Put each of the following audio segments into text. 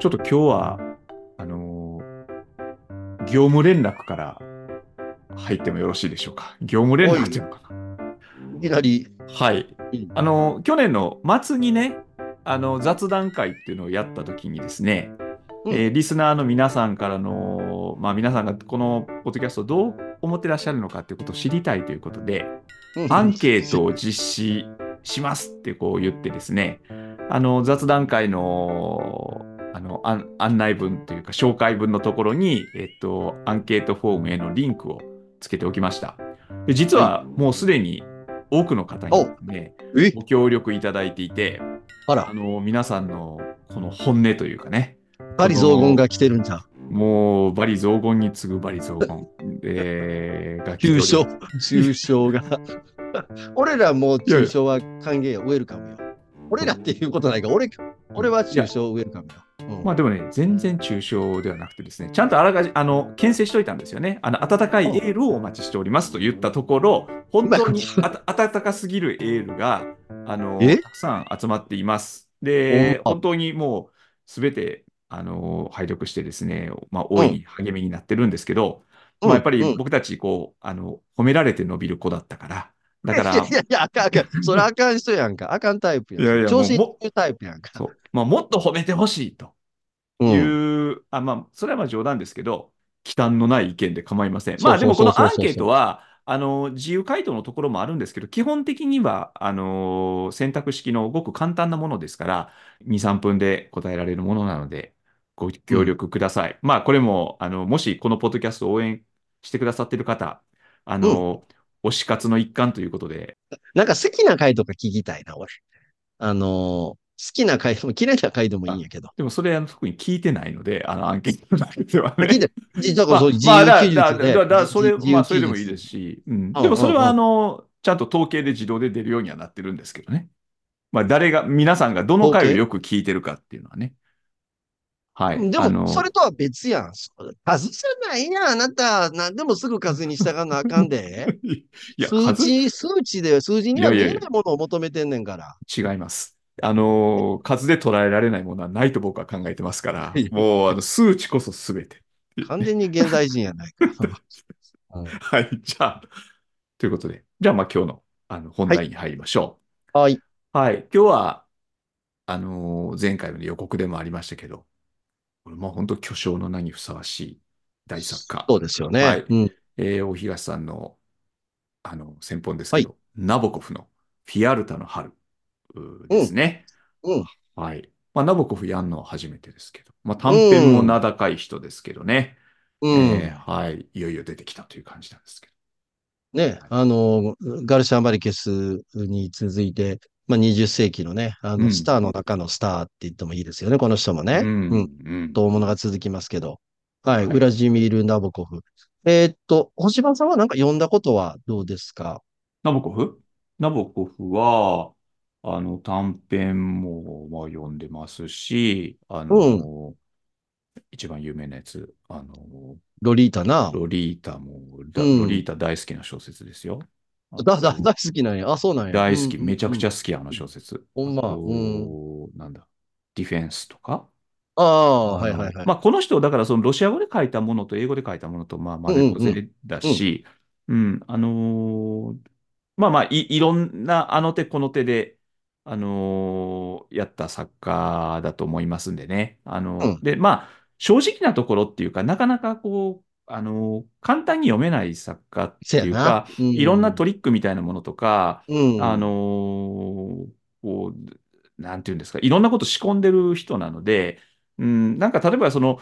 ちょっと今日は、あのー業務連絡から入ってもよろしいでしょうか？業務連絡っていうのかな？いきなり。はい。あのー去年の末にね、あの雑談会っていうのをやった時にですね、うんえーリスナーの皆さんからの、まあ、皆さんがこのポッドキャストをどう思ってらっしゃるのかっていうことを知りたいということで、アンケートを実施しますってこう言ってですね、あの雑談会のあの案案内文というか紹介文のところに、えっと、アンケートフォームへのリンクをつけておきました。で実はもうすでに多くの方に、ね、え？ご協力いただいていて、あら、あの皆さんのこの本音というかね、バリ雑言が来てるんじゃん。もうバリ雑言に次ぐバリ雑言、えーが来ており抽象、抽象が。俺らもう抽象は歓迎よ、ウェルカムよ。俺らっていうことないから、俺、俺は抽象ウェルカムよ。うんまあでもね、全然抽象ではなくてですね、ちゃんとあらかじあの、牽制しといたんですよね。あの、温かいエールをお待ちしておりますと言ったところ、本当に あた温かすぎるエールが、あの、え？たくさん集まっています。で、お本当にもう、すべて、あの、拝読してですね、まあ、大いに励みになってるんですけど、まあ、やっぱりうん僕たち、こう、あの、褒められて伸びる子だったから、だから、いやいやあかんあかん。それあかん人やんか。あかんタイプやん。いやいや調子に乗るタイプやんか。そう、まあ、もっと褒めてほしいと。うんいう、あまあ、それはまあ冗談ですけど、忌憚のない意見で構いません。まあでもこのアンケートは、あの自由回答のところもあるんですけど、基本的にはあの選択式のごく簡単なものですから、2、3分で答えられるものなので、ご協力ください。まあこれもあの、もしこのポッドキャストを応援してくださっている方、あの、推し活の一環ということで、なんか好きな回とか聞きたいな、俺。あのきな回でも嫌いな回でもいいんやけど。でもそれあの特に聞いてないので、あのアンケートの中ではね。聞いて、実はまあそう、自 まあだ由記述で。だだだそれ、まあ、それでもいいですし、うん、うんでもそれは、うんあの、ちゃんと統計で自動で出るようにはなってるんですけどね。まあ、誰が、皆さんがどの回をよく聞いてるかっていうのはね。はい。でも、それとは別やん。そ数じゃないやん、あなた。何でもすぐ数に従わなあかんで。いや、数？数値、数値で、数字にはい見えないものを求めてんねんから。違います。あの、数で捉えられないものはないと僕は考えてますから もう、あの、数値こそ全て。完全に現代人やないか。うんはい。じゃあ、ということで、じゃあ、まあ、今日の、あの、本題に入りましょう。はい。はい。今日は、あのー前回の予告でもありましたけど、これもう本当巨匠の名にふさわしい大作家。そうですよね。はいうん。えー大東さんの、あの、先本ですけど、ナボコフのフィアルタの春ですね。うん。はい。まあ、ナボコフやんのは初めてですけど、まあ、短編も名高い人ですけどね、うん。えーはい。いよいよ出てきたという感じなんですけど。ね、あの、ガルシア・マリケスに続いて、まあ、20世紀のね、あの、うんスターの中のスターって言ってもいいですよね、この人もね。うん。うん。うん。とものが続きますけど。はい、はいウラジミール・ナボコフ。えーっと、星葉さんはなんか読んだことはどうですか？ナボコフ？ナボコフは、あの、短編も、まあ、読んでますし、あの、一番有名なやつ、あの、ロリータな。ロリータも、だうんロリータ大好きな小説ですよ。だ、だ、大好きなんや。あ、そうなんや。大好き、うんめちゃくちゃうん好き、あの小説。ほんまあとなんだ、ディフェンスとか？ああ、はいはいはい。まあ、この人、だからそのロシア語で書いたものと英語で書いたものと、まあ、まるこぜだし、うん、あのーまあまあい、いろんなあの手この手で、あのーやった作家だと思いますんでね。あのうんで、まあ、正直なところっていうか、なかなかこう、あのー簡単に読めない作家っていうか、。うんいろんなトリックみたいなものとか、うん。あのーこう、なんていうんですか、いろんなこと仕込んでる人なので、うん、なんか例えばその、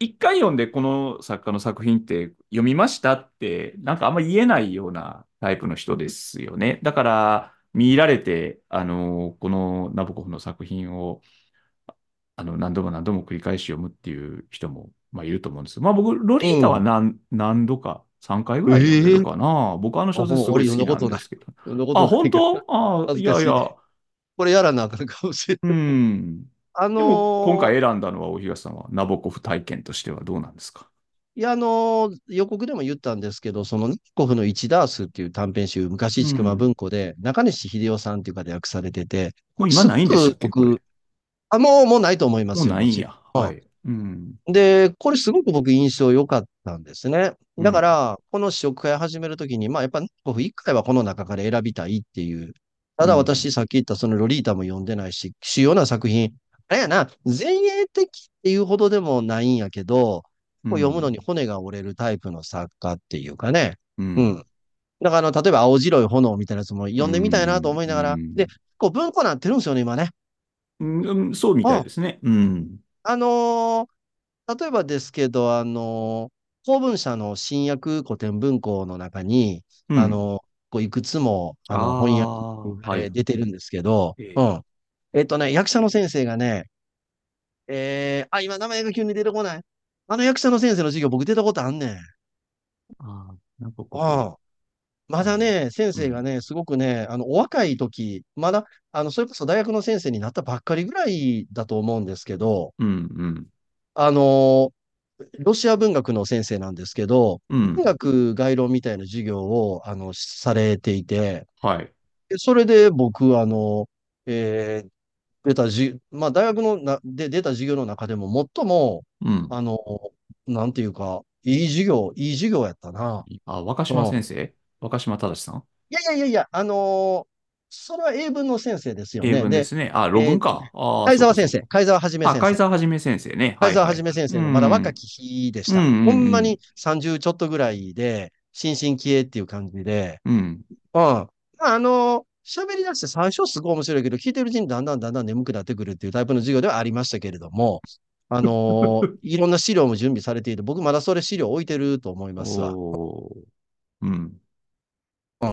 一回読んでこの作家の作品って読みましたって、なんかあんま言えないようなタイプの人ですよね。だから、見入られて、あのーこのナボコフの作品を、あの、何度も何度も繰り返し読むっていう人も、まあ、いると思うんですまあ、僕、ロリータは何,、何度か、3回ぐらい読んでるかな。僕、あの小説すごい好きなんですけど。あ、本当？あ恥ずかしいやいや。これやらなあかんかもしれない。うん。あでのも、ー今回選んだのは、大東さんは、ナボコフ体験としてはどうなんですか？いや、あのー予告でも言ったんですけど、その、ナコフの一ダースっていう短編集、昔、ちくま文庫で、中西秀夫さんっていう方で訳されてて、もう今ないんです僕あ、もう、もうないと思いますよ。もうないんや。はい。うん。で、これすごく僕印象良かったんですね。うんだから、この試食会始めるときに、まあやっぱ僕一回はこの中から選びたいっていう。ただうん私さっき言ったそのロリータも読んでないし、主要な作品、あれやな、前衛的っていうほどでもないんやけど、こう読むのに骨が折れるタイプの作家っていうかね。う。うんん。だからあの、例えば青白い炎みたいなやつも読んでみたいなと思いながら、うんで、こう文庫なってるんですよね、今ね。うんうんそうみたいですね。うん。あのー例えばですけど、あのー公文社の新訳古典文庫の中に、うんあのーこういくつも、あの、翻訳、は出てるんですけど、ええうん。えっとね、役者の先生がね、えー、あ、今名前が急に出てこない。あの役者の先生の授業僕出たことあんねん。あーなんかああ。まだね、先生がね、すごくね、あの、お若い時、まだ、あの、それこそ大学の先生になったばっかりぐらいだと思うんですけど、うんうん。あの、ロシア文学の先生なんですけど、うん文。学概論みたいな授業を、あの、されていて、はい。でそれで僕、あの、えー出たじ、まあ、大学のな、で出た授業の中でも最も、うん。あの、なんていうか、いい授業、いい授業やったな。あ、若島先生？若島正さん？いやいやいやいや、あのーそれは英文の先生ですよね。英文ですね。あ、論文か。あー貝沢先生そうかそうか、貝沢はじめあ、先生。貝沢はじめ先生ね。貝沢ははいじめ先生まだ若き日でした。ほんまに30ちょっとぐらいで、新進気鋭っていう感じで、うん。うん。まあ、あの、喋り出して最初すごい面白いけど、聞いてるうちにだんだんだんだん眠くなってくるっていうタイプの授業ではありましたけれども、あの いろんな資料も準備されていて、僕まだそれ資料置いてると思いますわ。うん。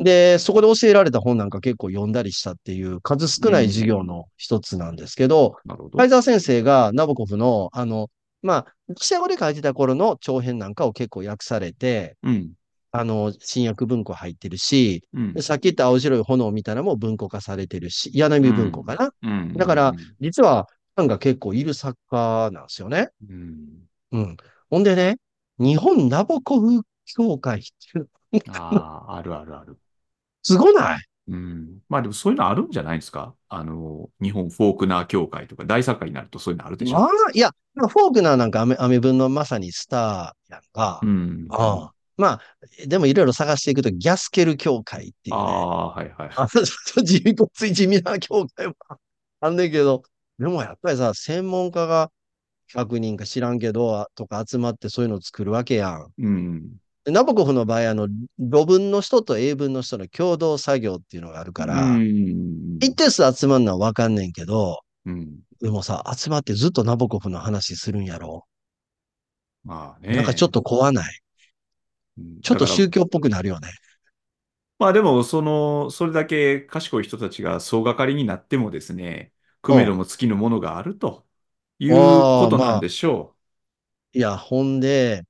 で、そこで教えられた本なんか結構読んだりしたっていう数少ない授業の一つなんですけど、なるほど。貝沢先生がナボコフの、あの、まあ、ロシア語で書いてた頃の長編なんかを結構訳されて、うん。あの、新訳文庫入ってるし、うんで。さっき言った青白い炎みたいなのも文庫化されてるし、柳文庫かな、うん。だから実は、ファンが結構いる作家なんですよね。うん。うん。ほんでね、日本ナボコフ協会っていう、ああ、あるあるある。すごない？うん。まあでもそういうのあるんじゃないですか？あの、日本フォークナー協会とか大作家になるとそういうのあるでしょ？まあ、いや、まあフォークナーなんかアメアメ文のまさにスターやんか。うん。ああまあ、でもいろいろ探していくと、ギャスケル協会っていうね。ああ、はいはい。あの、ちょっと地味、ごつい地味な協会も あんねんけど、でもやっぱりさ、専門家が100人か知らんけど、とか集まってそういうのを作るわけやん。うん。でナボコフの場合、あの、語文の人と英文の人の共同作業っていうのがあるから、うん。一定数集まるのはわかんねんけど、うん。でもさ、集まってずっとナボコフの話するんやろ？まあね。なんかちょっと怖ない？うん、ちょっと宗教っぽくなるよね。まあでも、その、それだけ賢い人たちが総がかりになってもですね、組めども尽きぬものがあるということなんでしょいや、ほんで、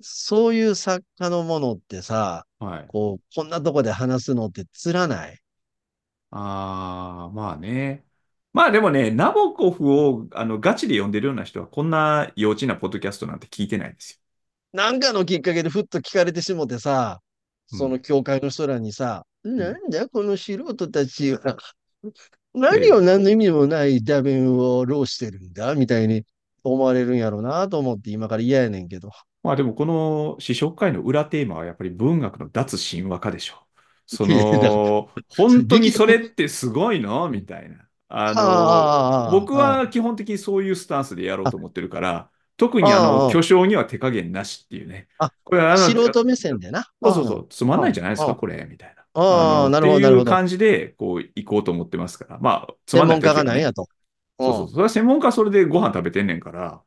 そういう作家のものってさ、う。はい。こう、こんなとこで話すのってつらない？ああ、まあね。まあでもね、ナボコフをあのガチで読んでるような人は、こんな幼稚なポッドキャストなんて聞いてないですなんかのきっかけでふっと聞かれてしもてさ、うん。その教会の人らにさ、なんだこの素人たちは、何を何の意味もないダメを浪してるんだみたいに思われるんやろうなと思って今から嫌やねんけど。まあでもこの試食会の裏テーマはやっぱり文学の脱神話化でしょ。その、本当にそれってすごいの？みたいな。あの、僕は基本的にそういうスタンスでやろうと思ってるから、特にあの、巨匠には手加減なしっていうね。あこれはあの素人目線でな。そうそうそう、つまんないじゃないですか、これ、みたいな。ああ、のなるほど、ないるほど。う感じで、こう、行こうと思ってますから。まあ、つまんない専門家がなんやと。そうそう。それは専門家はそれでご飯食べてんねんから、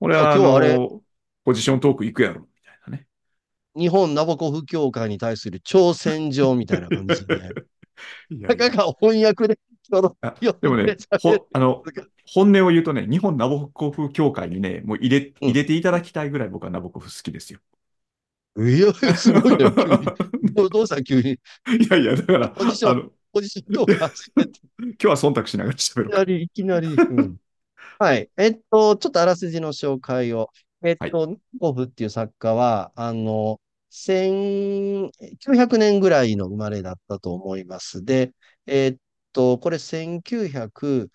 俺は、あ今日あれの、ポジショントーク行くやろ、みたいなね。日本ナボコフ協会に対する挑戦状みたいな感じで、たかが翻訳で、でもね、あの、本音を言うとね、日本ナボコフ協会にね、もう入れ、うん入れていただきたいぐらい僕はナボコフ好きですよ。いや、すごいね。どうどうした急に？いやいや、だから、ポジションあの、ポジションとか、今日は忖度しながら喋ろう。いきなり、いきなり。うんはい。えっと、ちょっとあらすじの紹介を。えっと、ニコフっていう作家は、あの、1900年ぐらいの生まれだったと思います。で、えっと、これ1930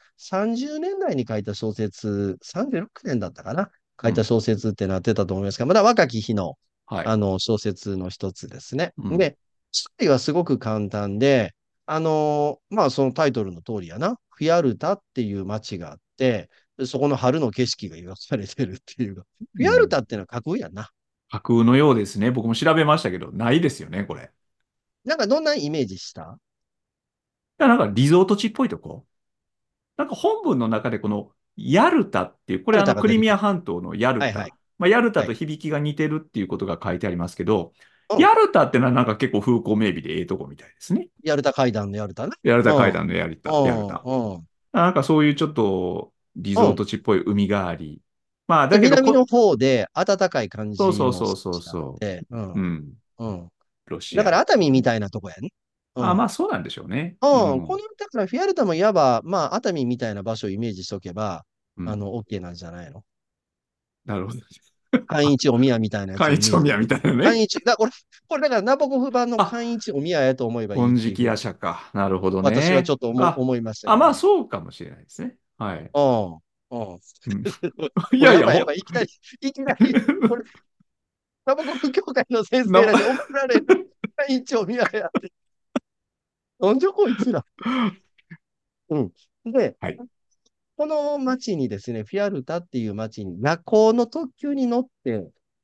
年代に書いた小説、36年だったかな？書いた小説ってなってたと思いますが、まだ若き日の、はい。あの、小説の一つですね。うんで、ストーリーはすごく簡単で、あの、まあ、そのタイトルの通りやな。フィアルタっていう街があって、でそこの春の景色が描かれてるっていうか。フィアルタっていうのは架空やな。架空のようですね。僕も調べましたけど、ないですよね、これ。いなんかどんなイメージした？や、なんかリゾート地っぽいとこ。なんか本文の中でこのヤルタっていう、これあのクリミア半島のヤルタ。はいはいまあ、ヤルタと響きが似てるっていうことが書いてありますけど、うんヤルタってのはなんか結構風光明媚でええとこみたいですね。ヤルタ階段のヤルタね。ヤルタ階段のヤルタ、うんヤルタ。うんなんかそういうちょっとリゾート地っぽい海があり。まあ、だけどこ、南の方で暖かい感じのそうそうそうそうそうで、うんうん、うん。ロシア。だから熱海みたいなとこやね。うんあ、まあそうなんでしょうね。うん、うんこの、だからフィアルタもいわば、まあ、熱海みたいな場所をイメージしとけば、うんあの、OK なんじゃないの？なるほど。寛一お宮みたいなやつをイメージ。海一宮みたいなね。寛一、だこれ、これだからナボコフ版の寛一お宮やと思えばいい。金色夜叉か。なるほどね。私はちょっと思あ思いましたけど。あ、まあそうかもしれないですね。はい。うん。うん。うんいやいや、やばいきなり、いきなり、これ、ナボコフ協会の先生らに 怒られる。寛一お宮やって。なんじゃこいつら。うん。で、はいこの町にですね、フィアルタっていう町に夜行の特急に乗って、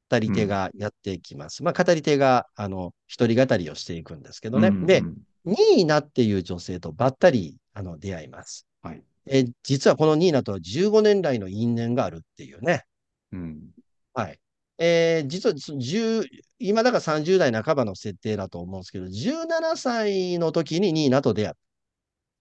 語り手がやってきます。まあ、語り手が、あの、一人語りをしていくんですけどね。でうんう、んニーナっていう女性とばったり、あの、出会います。はい。えー実はこのニーナとは15年来の因縁があるっていうね。うん。はい。えー実はそ10、今だから30代半ばの設定だと思うんですけど、17歳の時にニーナと出会っ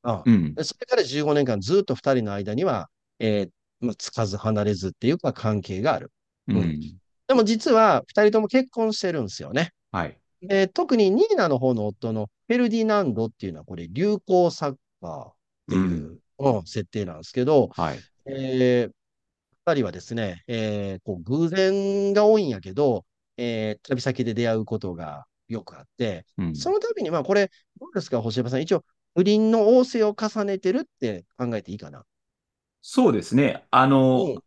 た。うんうん。でそれから15年間ずっと2人の間には、えーまあ、つかず離れずっていうか関係がある。うん。でも実は2人とも結婚してるんですよね。はい。で特にニーナの方の夫のフェルディナンドっていうのはこれ流行作家っていう、うん設定なんですけど、はい。えー二人はですね、えーこう偶然が多いんやけど、えー旅先で出会うことがよくあって、うん。その度に、まあこれ、どうですか、星山さん、一応、不倫の仰せを重ねてるって考えていいかな？そうですね。あの、うん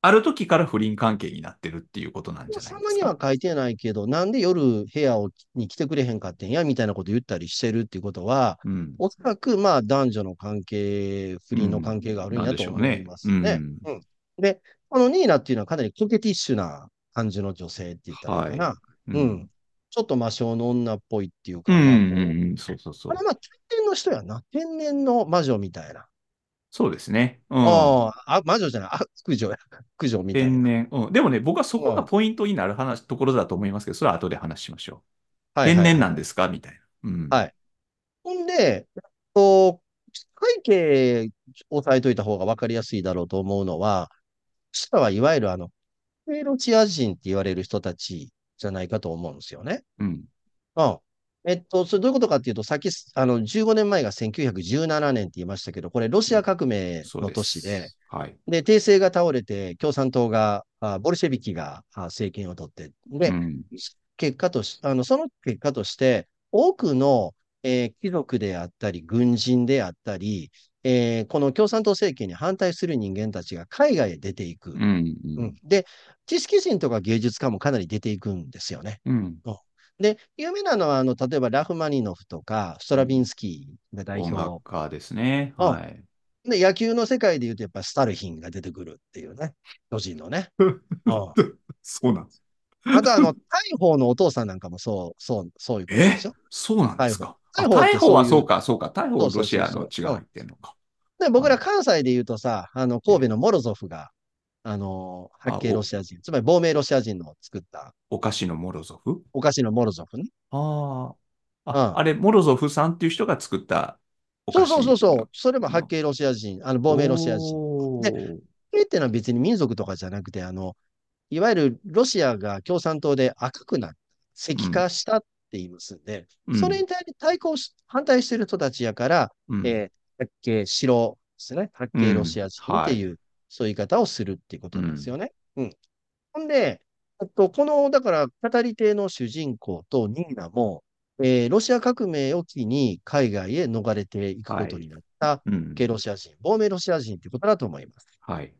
ある時から不倫関係になってるっていうことなんじゃないそんなですか。には書いてないけど、なんで夜部屋をに来てくれへんかってんや、みたいなこと言ったりしてるっていうことは、うん。おそらく、まあ、男女の関係、不倫の関係があるんやと思いますね。でこのニーナっていうのはかなりコケティッシュな感じの女性って言ったらいいかな。ううんん。ちょっと魔性の女っぽいっていうか、うん。まあうん。うん。そうそうそうこれ。はまあ天然の人やな。天然の魔女みたいな。そうですね。うん。ああ、あ、魔女じゃない。あ、駆除や。駆除みたいな。天然。うん。でもね、僕はそこがポイントになる話、ところだと思いますけど、それは後で話しましょう。はいはい天然なんですか？みたいな。うん。はいほんで、と、背景押さえといた方が分かりやすいだろうと思うのは、下はいわゆるあの、ロシア人って言われる人たちじゃないかと思うんですよね。うん。うん。えっと、それどういうことかっていうと、さっき、あの、15年前が1917年って言いましたけど、これ、ロシア革命の。年で、はい。で、帝政が倒れて、共産党が、あボルシェビキがあ政権を取って、で、うん。結果とし、あの、その結果として、多くの、えー貴族であったり、軍人であったり、えーこの共産党政権に反対する人間たちが海外へ出ていく。うん。うんで、知識人とか芸術家もかなり出ていくんですよね。うん。で、有名なのは、あの、例えばラフマニノフとか、ストラビンスキーが代音楽ですね。うんはい。で、野球の世界で言うと、やっぱスタルヒンが出てくるっていうね。巨人のね。うんそうなんです。あと、あの、大砲のお父さんなんかもそう、そう、そういうことでえしょ？そうなんですか。あ大砲大砲って大砲はそうか、そうか。大砲はロシアのそうってんのか。で、僕ら関西で言うとさ、あの、神戸のモロゾフが、あの、八景ロシア人、つまり亡命ロシア人の作ったお菓子のモロゾフ？お菓子のモロゾフね。ああ。あ、うんあれ、モロゾフさんっていう人が作ったおそう菓子そうそうそう。それも八景ロシア人、あの、亡命ロシア人。で八景っていうのは別に民族とかじゃなくて、あの、いわゆるロシアが共産党で赤くなった、石化したって言いますんで、うんそれに対対抗し、反対してる人たちやから、うんえー、八景白ですね。八景ロシア人っていう、そういう言い方をするっていうことなんですよね。うん。ほんで、えっと、この、だから、語り手の主人公とニーナも、えーロシア革命を機に海外へ逃れていくことになったうん。系ロシア人、亡命ロシア人っていうことだと思います。はい。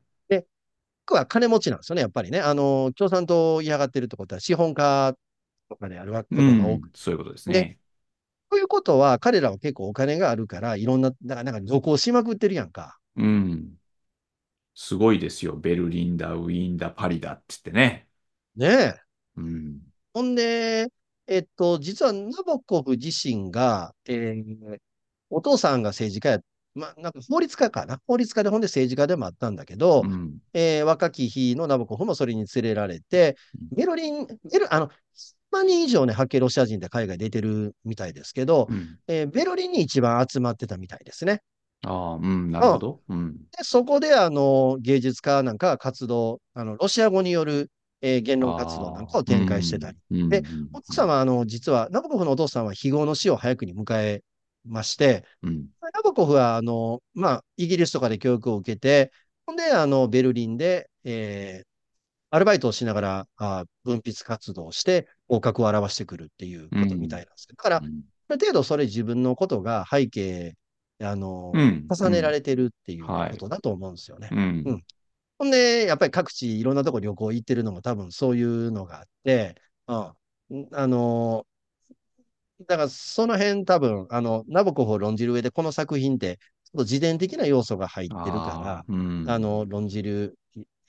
僕は金持ちなんですよね、やっぱりね。あの、共産党を嫌がってるってことは資本家とかであることうが多くん。そういうことですでね。ということは、彼らは結構お金があるから、いろんな、だからなんか旅行しまくってるやんか。うん。すごいですよ。ベルリンだ、ウィーンだ、パリだって言ってね。ねえ。うん。ほんで、えっと、実はナボコフ自身が、えーお父さんが政治家や、まあ、なんか法律家かな？法律家でほんで政治家でもあったんだけど、うん。えー若き日のナボコフもそれに連れられて、ベルリン、ベル、あの、1万人以上ね、ハケロシア人って海外出てるみたいですけど、うん。えーベルリンに一番集まってたみたいですね。ああ、うん。なるほど。うん。で、そこで、あの、芸術家なんかが活動、あの、ロシア語による、えー言論活動なんかを展開してたり。うん。でうん奥様は、あの、実は、ナボコフのお父さんは非業の死を早くに迎えまして、うん。ナボコフは、あの、まあ、イギリスとかで教育を受けて、ほんで、あの、ベルリンで、えーアルバイトをしながら、あ文筆活動をして、合格を表してくるっていうことみたいなんですけど、だから、あうんる程度それ自分のことが背景、あの、うん重ねられてるっていうはい。ことだと思うんですよね。うん。うん。ほんで、やっぱり各地いろんなとこ旅行行ってるのも多分そういうのがあって、うん、あの、だからその辺多分、あの、ナボコフを論じる上でこの作品って、ちょっと自伝的な要素が入ってるかあーうん。ら、あの、論じる、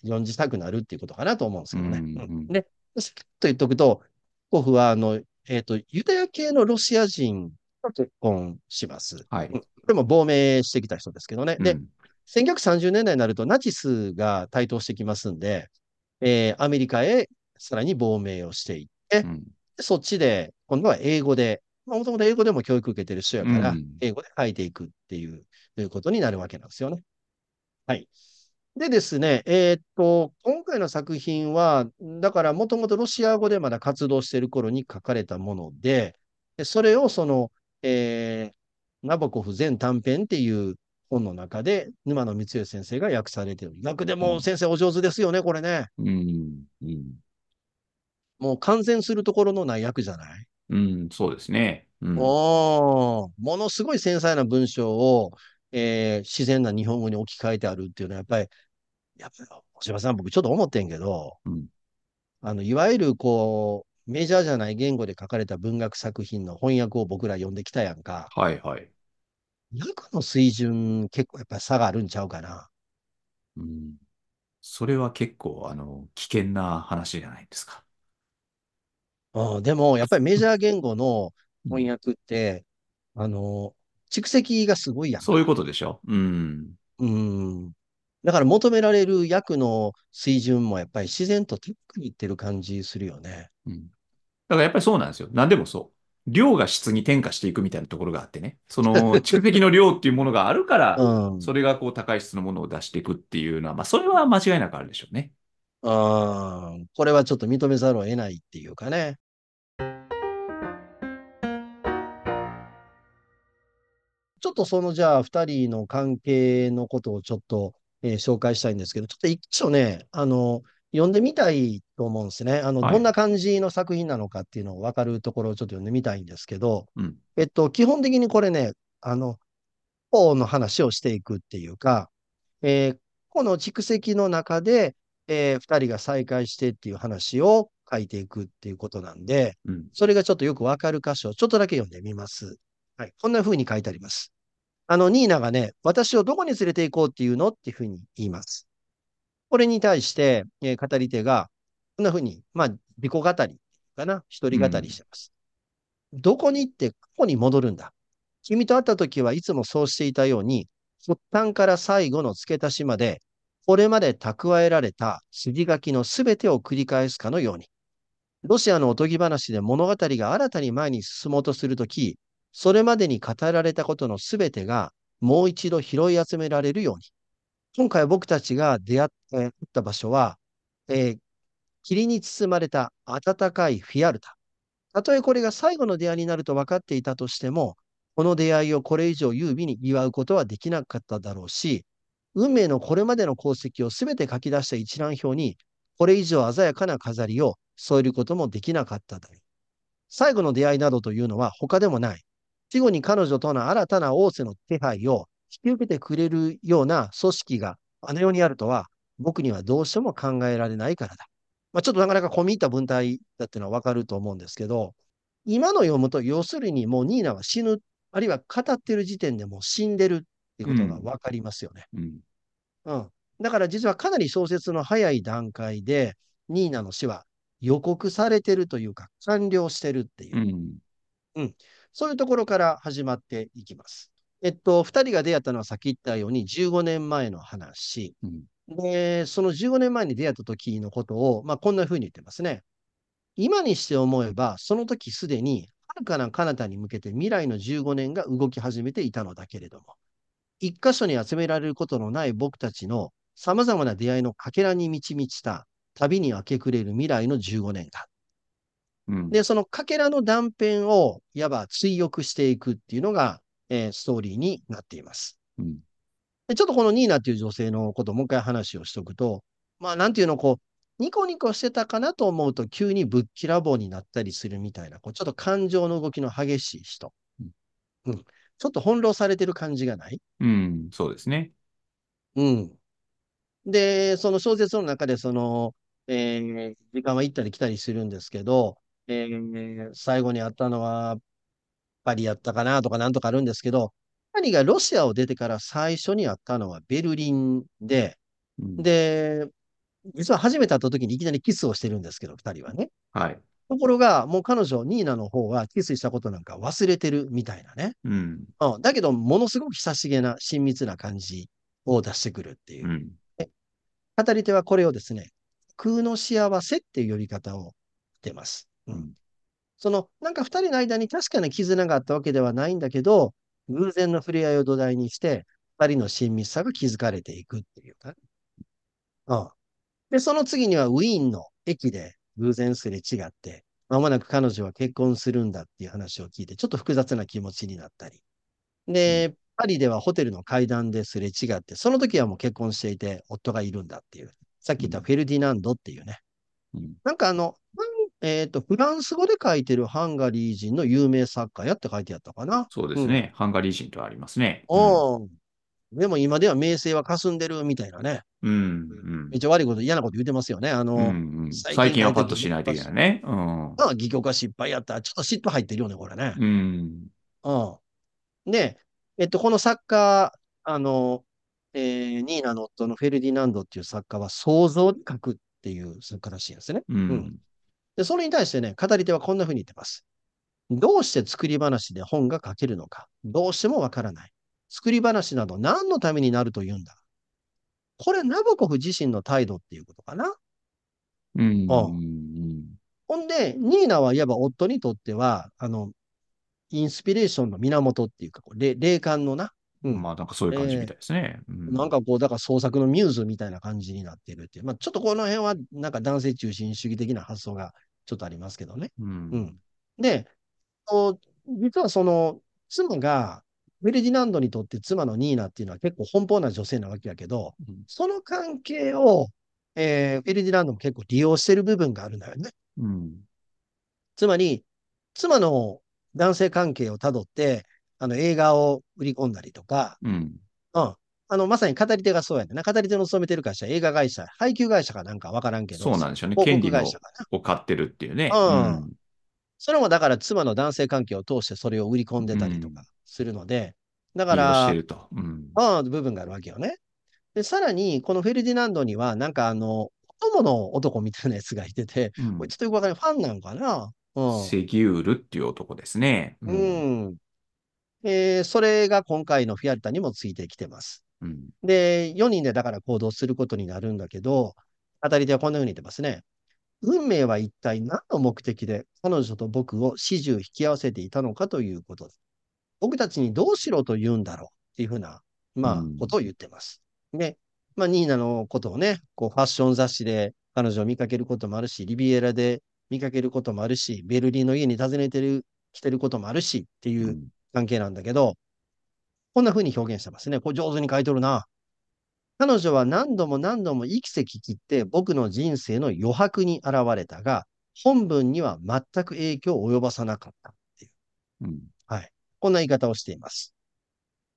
論じたくなるっていうことかなと思うんですけどね。うんうんで、さっきと言っとくと、コフは、あの、えっ、と、ユダヤ系のロシア人と結婚します。はい。これも亡命してきた人ですけどね。で、うん1930年代になるとナチスが台頭してきますんで、えーアメリカへさらに亡命をしていって、そっちで、今度は英語で、もともと英語でも教育受けてる人やから、うん英語で書いていくっていういうことになるわけなんですよね。はい。でですね、えーっと、今回の作品は、だからもともとロシア語でまだ活動している頃に書かれたもので、でそれをその、えーナボコフ全短編っていう本の中で沼野光義先生が訳されている。訳でも先生お上手ですよね、これね。うん。うん。もう完全するところのない訳じゃない？うん。そうですね。うん。おーものすごい繊細な文章を、えー自然な日本語に置き換えてあるっていうのは、やっぱり、やっぱり、小島さん、僕ちょっと思ってんけど、うんあの、いわゆるこう、メジャーじゃない言語で書かれた文学作品の翻訳を僕ら読んできたやんか。はいはい。訳の水準、結構やっぱり差があるんちゃうかな。うん。それは結構、あの、危険な話じゃないですか。うん、でも、やっぱりメジャー言語のうん翻訳って、あの、蓄積がすごいやんか。そういうことでしょ？うん。うん。だから求められる役の水準もやっぱり自然と高くいってる感じするよね。うん。だからやっぱりそうなんですよ。何でもそう。量が質に転化していくみたいなところがあってね。その 蓄積の量っていうものがあるから、うん。それがこう高い質のものを出していくっていうのは、まあそれは間違いなくあるでしょうね。うん。これはちょっと認めざるを得ないっていうかね。ちょっとそのじゃあ二人の関係のことをちょっと、えー紹介したいんですけど、ちょっと一丁ね、あの、読んでみたいと思うんですね。あの、はいどんな感じの作品なのかっていうのを分かるところをちょっと読んでみたいんですけど、うん。えっと、基本的にこれね、あの、法の話をしていくっていうか、えーこの蓄積の中で、えー二人が再会してっていう話を書いていくっていうことなんで、うん。それがちょっとよくわかる箇所をちょっとだけ読んでみます。はい。こんな風に書いてあります。あの、ニーナがね、私をどこに連れて行こうっていうのっていう風に言います。これに対して、えー語り手が、こんな風に、まあ、自己語りかな、一人語りしてます。どこに行って、ここに戻るんだ？君と会った時はいつもそうしていたように、発端から最後の付け足しまで、これまで蓄えられた筋書きのすべてを繰り返すかのように。ロシアのおとぎ話で物語が新たに前に進もうとするとき、それまでに語られたことのすべてがもう一度拾い集められるように。今回僕たちが出会った場所は、えー霧に包まれた暖かいフィアルタ。たとえこれが最後の出会いになると分かっていたとしても、この出会いをこれ以上優美に祝うことはできなかっただろうし、運命のこれまでの功績をすべて書き出した一覧表に、これ以上鮮やかな飾りを添えることもできなかっただろう。最後の出会いなどというのは他でもない。死後に彼女との新たな王政の手配を引き受けてくれるような組織があの世にあるとは、僕にはどうしても考えられないからだ。まあ、ちょっとなかなか込み入った文体だっていうのはわかると思うんですけど、今の読むと、要するにもうニーナは死ぬ、あるいは語ってる時点でもう死んでるっていうことがわかりますよね。うん。うん。だから実はかなり小説の早い段階で、ニーナの死は予告されてるというか、完了してるっていうう、ん。そういうところから始まっていきます。えっと、二人が出会ったのはさっき言ったように15年前の話。うん。で、その15年前に出会った時のことを、まあ、こんな風に言ってますね。今にして思えば、その時すでに、遥かな彼方に向けて未来の15年が動き始めていたのだけれども、一箇所に集められることのない僕たちの様々な出会いのかけらに満ち満ちた旅に明け暮れる未来の15年間。うん。で、そのかけらの断片を、いわば追憶していくっていうのが、えーストーリーになっています。うん。でちょっとこのニーナっていう女性のことをもう一回話をしとくと、まあなんていうの、こう、ニコニコしてたかなと思うと急にぶっきらぼうになったりするみたいな、こうちょっと感情の動きの激しい人。うん。ちょっと翻弄されてる感じがないうん。そうですね。うん。で、その小説の中で、その、えー時間は行ったり来たりするんですけど、えー最後にあったのは、パリやったかなとかなんとかあるんですけど、パリがロシアを出てから最初にあったのはベルリンで、うん。で、実は初めて会った時にいきなりキスをしてるんですけど、二人はね。はい。ところが、もう彼女、ニーナの方はキスしたことなんか忘れてるみたいなね。うん。うん、だけど、ものすごく親しげな、親密な感じを出してくるっていうう。ん。語り手はこれをですね、空の幸せっていう呼び方をしてます。ううんん。その、なんか二人の間に確かな絆があったわけではないんだけど、偶然の触れ合いを土台にして、二人の親密さが築かれていくっていうか。うん。で、その次にはウィーンの駅で偶然すれ違って、まもなく彼女は結婚するんだっていう話を聞いて、ちょっと複雑な気持ちになったり。で、パリではホテルの階段ですれ違って、その時はもう結婚していて、夫がいるんだっていう。さっき言ったフェルディナンドっていうね。うん。なんかあの、えっと、フランス語で書いてるハンガリー人の有名作家やって書いてあったかな。そうですね。ハンガリー人とありますね。うん。でも今では名声は霞んでるみたいなね。うん。うんめっちゃ悪いこと、嫌なこと言ってますよね。あの、うん。うんうん最近はパッとしないといけないね。うん。まあ、戯曲が失敗やったら、ちょっと嫉妬入ってるよね、これね。うん。うん。で、えっと、この作家、あの、えーニーナの夫のフェルディナンドっていう作家は想像で書くっていう作家らしいんですね。ううんん。で、それに対してね、語り手はこんな風に言ってます。どうして作り話で本が書けるのか、どうしてもわからない。作り話など何のためになると言うんだ。これ、ナボコフ自身の態度っていうことかな。うん。あうん。ほんで、ニーナはいわば夫にとっては、あの、インスピレーションの源っていうか、霊霊感のな、うんまあ、なんかそういう感じみたいですね。うんなんかこう、だから創作のミューズみたいな感じになってるっていう。まあ、ちょっとこの辺は、なんか男性中心主義的な発想がちょっとありますけどね。う。うんん。で、お実はその、妻が、フェルディナンドにとって妻のニーナっていうのは結構奔放な女性なわけやけど、うんその関係を、えーフェルディナンドも結構利用してる部分があるんだよね。うん。つまり、妻の男性関係をたどって、あの映画を売り込んだりとか、うん。うん。あの、まさに語り手がそうやねんな。語り手の勤めてる会社、映画会社、配給会社かなんかわからんけど、そうなんでしょうね。広権利。を買ってるっていうね。うんそれもだから妻の男性関係を通してそれを売り込んでたりとかするので、だか利用しらて、ると。うん。ああ、部分があるわけよね。で、さらに、このフェルディナンドには、なんかあの、お供の男みたいなやつがいてて、うんこれちょっとよくわかんない。ファンなのかな？うん。セギュールっていう男ですね。う。ん。えーそれが今回のフィアルタにもついてきてます。うん。で、4人でだから行動することになるんだけど、当たり手はこんな風に言ってますね。運命は一体何の目的で彼女と僕を始終引き合わせていたのかということです。僕たちにどうしろと言うんだろうっていうふうな、まあうん、ことを言ってます。で、まあ、ニーナのことをね、こう、ファッション雑誌で彼女を見かけることもあるし、リビエラで見かけることもあるし、ベルリンの家に訪ねてる、来てることもあるしっていううん関係なんだけど、こんな風に表現してますね。これ上手に書いてるな。彼女は何度も何度も息せき切って僕の人生の余白に現れたが、本文には全く影響を及ばさなかったっていう。うん。はい。こんな言い方をしています。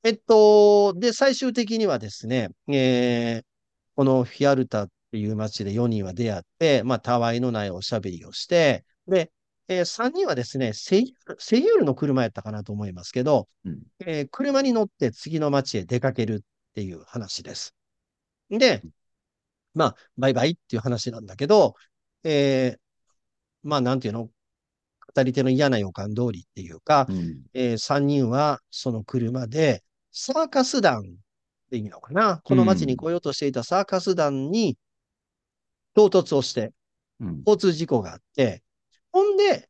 えっと、で、最終的にはですね、えーこのフィアルタっていう街で4人は出会って、まあ、たわいのないおしゃべりをして、で、えー3人はですね、セイユール、セイユールの車やったかなと思いますけど、うん。えー車に乗って次の街へ出かけるっていう話です。で、まあ、バイバイっていう話なんだけど、えーまあ、なんていうの、語り手の嫌な予感通りっていうか、うん。えー、3人はその車で、サーカス団って意味なのかな？この街にうん。来ようとしていたサーカス団に衝突をして、うん。交通事故があって、ほんで、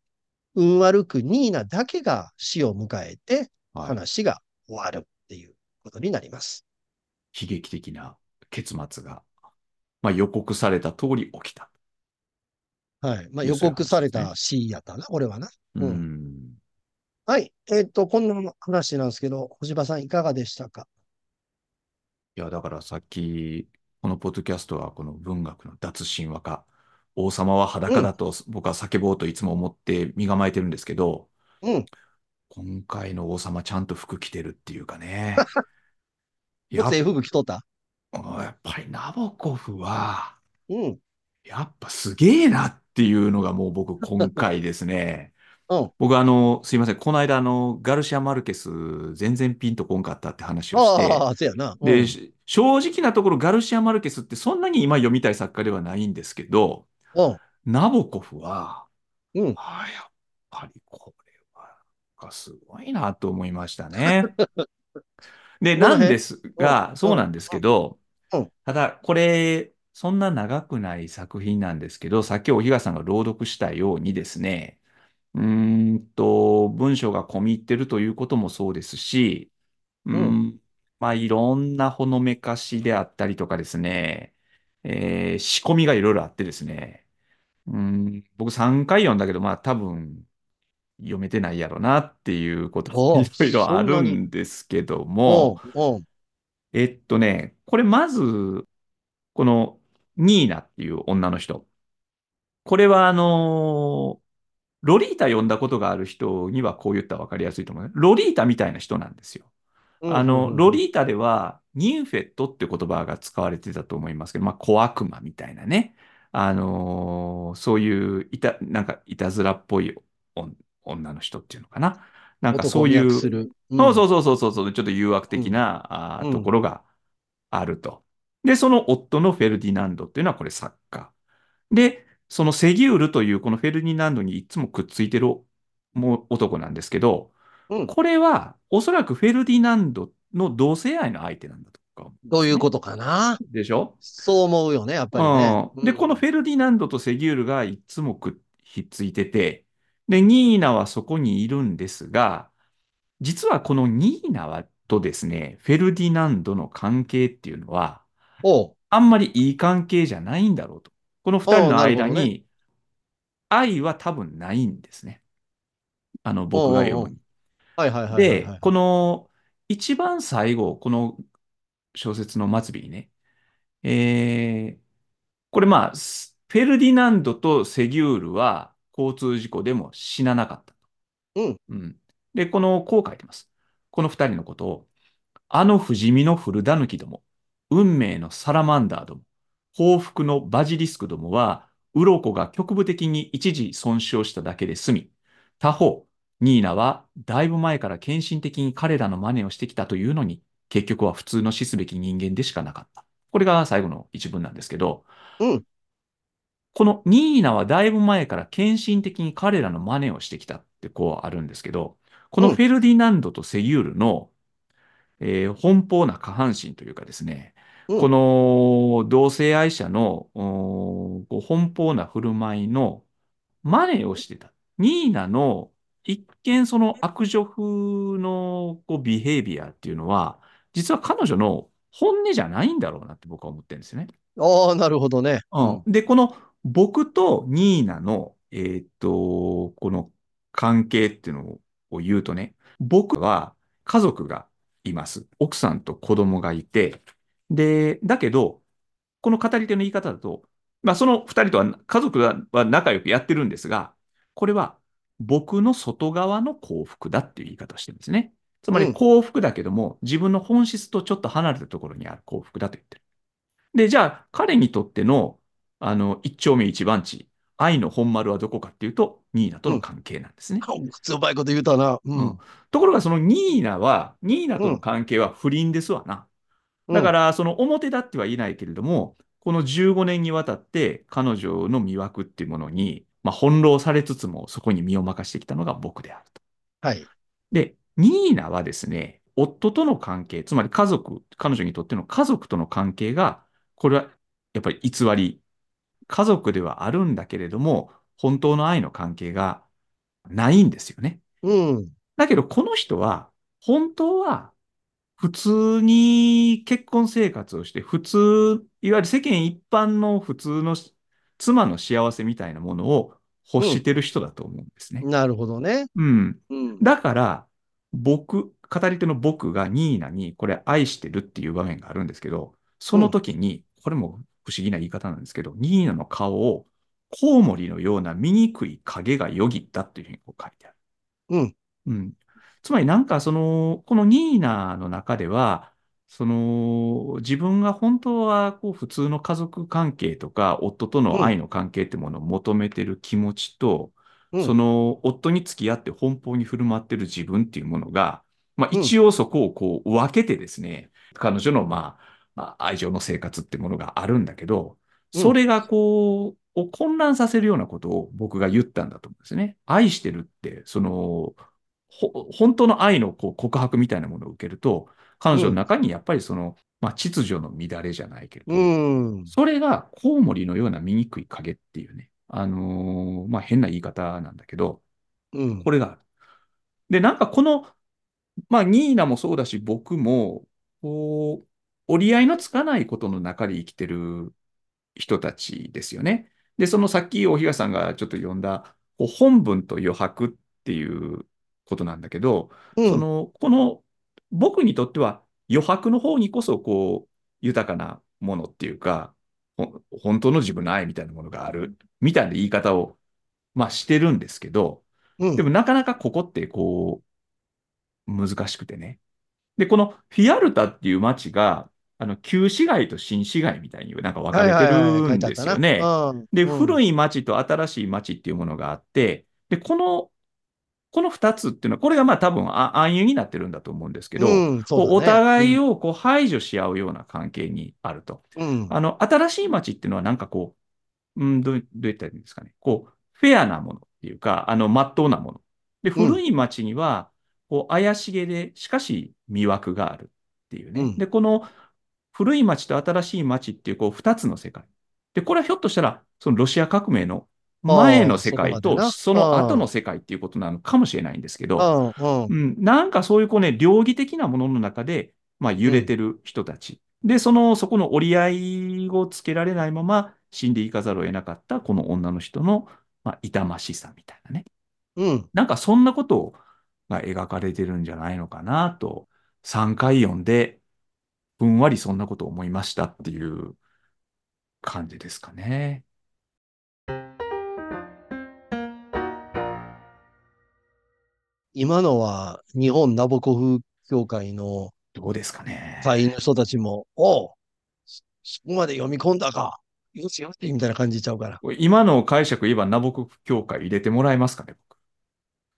運悪くニーナだけが死を迎えて、はい。話が終わるっていうことになります。悲劇的な結末が、まあ、予告された通り起きたはい。まあ、予告さ。れたシーンやったな、俺はな。ううん。ん。はい。えっと、こんな話なんですけど、星葉さんいかがでしたか？いや、だからさっき、このポッドキャストはこの文学の脱神話化、王様はうん、裸だと僕は叫ぼうといつも思って身構えてるんですけど、うん。今回の王様ちゃんと服着てるっていうかね。やっ、服着とった？やっぱりナボコフは、うん、やっぱすげえなっていうのがもう僕今回ですね。うん。僕あの、すいません。この間あの、ガルシア・マルケス全然ピンとこんかったって話をして、ああ、そうやな。うで、正直なところガルシア・マルケスってそんなに今読みたい作家ではないんですけど、うん、ナボコフは、うん。ああ、やっぱりこれは、なんかすごいなと思いましたね。で、なんですうん、が、そううん、なんですけど、うん、ただ、これ、そんな長くない作品なんですけど、さっきお東さんが朗読したようにですね、うーんと、文章が込み入ってるということもそうですし、ううん。ん、まあ、いろんなほのめかしであったりとかですね、えー仕込みがいろいろあってですね、うん、僕3回読んだけど、まあ多分読めてないやろなっていうこともいろいろあるそんですけども、えっとね、これまず、このニーナっていう女の人。これはあのーロリータ読んだことがある人にはこう言ったら分かりやすいと思うね。ロリータみたいな人なんですよ。あの、ロリータでは、ニンフェットって言葉が使われてたと思いますけど、まあ、小悪魔みたいなね。あのーそういういた、なんか、いたずらっぽい女女の人っていうのかな？なんかそういう、魅惑する。うん、そうそうそうそうちょっと誘惑うん、的なあーうん、ところがあると。で、その夫のフェルディナンドっていうのはこれ作家。で、そのセギウルというこのフェルディナンドにいつもくっついてるもう男なんですけど、うん。これはおそらくフェルディナンドの同性愛の相手なんだとか思ういうことかな？でしょ？そう思うよね、やっぱりね。うん。で、このうん、フェルディナンドとセギウルがいつもくっひっついてて、で、ニーナはそこにいるんですが、実はこのニーナはとですね、フェルディナンドの関係っていうのは、あんまりいい関係じゃないんだろうと。この二人の。間に愛は多分ないんですね。あの、僕が。読むに。はいはいはいはいはで、こ。の一番最後、この小説の末尾にね、えーこれまあ、スフェルディナンドとセギュールは交通事故でも死ななかった。うん、うん。で、この、こう書いてます。この二人のことを、あの不死身の古狸ども、運命のサラマンダーども、報復のバジリスクどもは、鱗が局部的に一時損傷しただけで済み、他方、ニーナはだいぶ前から献身的に彼らの真似をしてきたというのに、結局は普通の死すべき人間でしかなかった。これが最後の一文なんですけど、うん、このニーナはだいぶ前から献身的に彼らの真似をしてきたってこうあるんですけど、このうん、フェルディナンドとセギュールのえー奔放な下半身というかですね、こうん。の同性愛者の奔放な振る舞いの真似をしてた。ニーナの一見その悪女風のこうビヘイビアっていうのは、実は彼女の本音じゃないんだろうなって僕は思ってるんですよね。ああ、なるほどね。うん、うん。で、この僕とニーナの、えーっと、この関係っていうのを言うとね、僕は家族がいます。奥さんと子供がいて、で、だけど、この語り手の言い方だと、まあ、その二人とは家族は仲良くやってるんですが、これは僕の外側の幸福だっていう言い方をしてるんですね。つまりうん、幸福だけども、自分の本質とちょっと離れたところにある幸福だと言ってる。で、じゃあ、彼にとっての、あの、一丁目一番地、愛の本丸はどこかっていうと、ニーナとうん。の関係なんですね。普通うまいこと言うたな。ううん。ん、ところが、そのニーナは、ニーナとのうん、関係は不倫ですわな。うん、だから、その表だっては言えないけれども、この15年にわたって彼女の魅惑っていうものに、まあ、翻弄されつつもそこに身を任してきたのが僕であると。はい。で、ニーナはですね、夫との関係、つまり家族、彼女にとっての家族との関係が、これはやっぱり偽り、家族ではあるんだけれども、本当の愛の関係がないんですよね。うん、だけど、この人は、本当は普通に結婚生活をして、普通、いわゆる世間一般の普通の妻の幸せみたいなものを欲うん。してる人だと思うんですね。なるほどね。うん。うん、だから、僕、語り手の僕がニーナにこれ愛してるっていう場面があるんですけど、そのうん、時に、これも不思議な言い方なんですけど、ニーナの顔をコウモリのような醜い影がよぎったっていうふうにこう書いてある。うん、うん。つまりなんかその、このニーナの中では、その自分が本当はこう普通の家族関係とか夫とうん、の愛の関係ってものを求めてる気持ちと、そうん、の夫に付き合って奔放に振る舞ってる自分っていうものが、まあうん、一応そこをこう分けてですね、彼女のまあ、まあ愛情の生活っていうものがあるんだけど、うん、それがこう、を混乱させるようなことを僕が言ったんだと思うんですね。愛してるって、その、ほ本当の愛のこう告白みたいなものを受けると、彼女のうん、中にやっぱりその、まあ、秩序の乱れじゃないけれうど、ん、それがコウモリのような醜い影っていうね、あのーまあ、変な言い方なんだけど、うん、これがある。で、なんかこの、まあ、ニーナもそうだし、僕も、こう、折り合いのつかないことの中で生きてる人たちですよね。で、そのさっき大東さんがちょっと読んだ、こう本文と余白っていうことなんだけど、うん、その、この、僕にとっては余白の方にこそ、こう、豊かなものっていうか、ほ本当の自分の愛みたいなものがある、みたいな言い方を、まあしてるんですけど、うん、でもなかなかここってこう、難しくてね。で、このフィアルタっていう街が、あの、旧市街と新市街みたいになんか分かはいれてるんで。すよね。うん、で、うん、古い街と新しい街っていうものがあって、で、この、この二つっていうのは、これがまあ多分あ暗喩になってるんだと思うんですけど、うん、ね。うん、互いをこう排除し合うような関係にあると。うん、あの、新しい街っていうのはなんかこう、うん、どう、どう言ったらいいんですかね。こう、フェアなものっていうか、あの、まっとうなもの。で、うん、古い街には、こう、怪しげで、しかし魅惑があるっていうね。うん。で、この古い街と新しい街っていう、こう、二つの世界。で、これはひょっとしたら、そのロシア革命の前の世界と。その後うん、の世界っていうことなのかもしれないんですけど、うん、うん、うん、なんかそういうこうね、両義的なものの中で、まあ、揺うん、れてる人たち。で、その、そこの折り合いをつけられないまま死んでいかざるを得なかったこの女の人の、まあ、痛ましさみたいなね。うん。なんかそんなことが描かれてるんじゃないのかなと、3回読んで、ふんわりそんなことを思いましたっていう感じですかね。今のは日本ナボコフ協会のどうですかね。会員の人たちも、おう、そそこまで読み込んだか。よしよし、みたいな感じちゃうから。今の解釈言えば、ナボコ協会入れてもらえますかね、僕。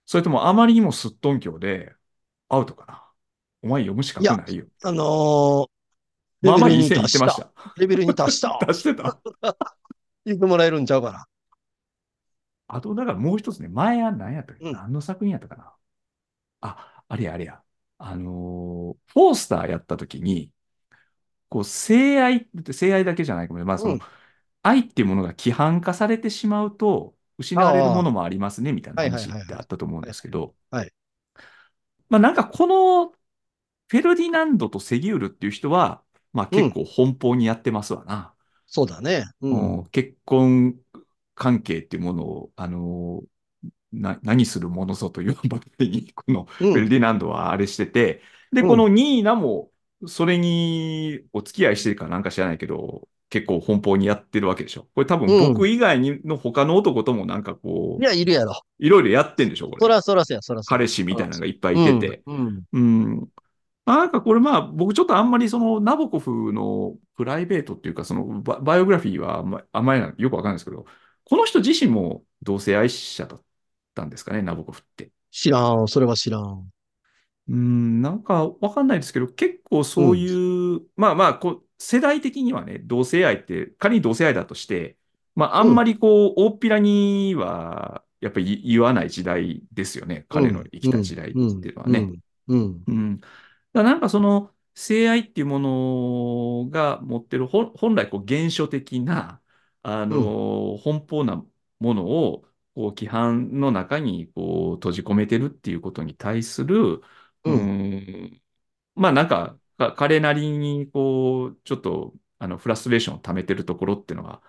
それともあまりにもすっとんきょうで、アウトかな。お前読む資いや、格ないよ。あのーレまあまあいい線いってました。レベルに達した 出してた？言ってもらえるんちゃうかな。あと、だからもう一つね、前は何やったっけ？うん。何の作品やったかな？あ、あれやあれや。あのーフォースターやった時に、こう、性愛、性愛だけじゃないかもね。まあ、その、うん。愛っていうものが規範化されてしまうと、失われるものもありますね、みたいなはいはい話ってあはいはい。ったと思うんはいですけど、はい。まあ、なんかこのフェルディナンドとセギウルっていう人は、まあうん。結構奔放にやってますわな。そうだね。ううんん。結婚関係っていうものを、あのな、何するものぞというばかりに、このフうん。ェルディナンドはあれしてて、で、うん。このニーナも、それにお付き合いしてるかなんか知らないけど、結構奔放にやってるわけでしょ。これ多分うん。僕以外にの他の男ともなんかこう、いや、いるやろ。いろいろやってんでしょ、これ。そらそらそや、そらそや。彼氏みたいなのがいっぱいいうん。てて。うん。うなんかこれまあ僕ちょっとあんまりそのナボコフのプライベートっていうかそのバ、バイオグラフィーはあんまあんまりよくわかんないですけど、この人自身も同性愛者だったんですかね、ナボコフって。知らん。それは知らん。うん、なんかわかんないですけど、結構そううん。いう、まあまあこう、世代的にはね、同性愛って、仮に同性愛だとして、まああうん。んまりこう、大っぴらには、やっぱり言わない時代ですよね。彼のうん。生きうん。た時代っうん。ていうのはね。うん。うん。うん。だなんかその、性愛っていうものが持ってる本、本来こう原初的な、あうん。の、奔放なものを、こう規範の中にこう閉じ込めてるっていうことに対する、ううん。ん、まあなんか、か彼なりにこう、ちょっと、あの、フラストレーションを溜めてるところっていうのが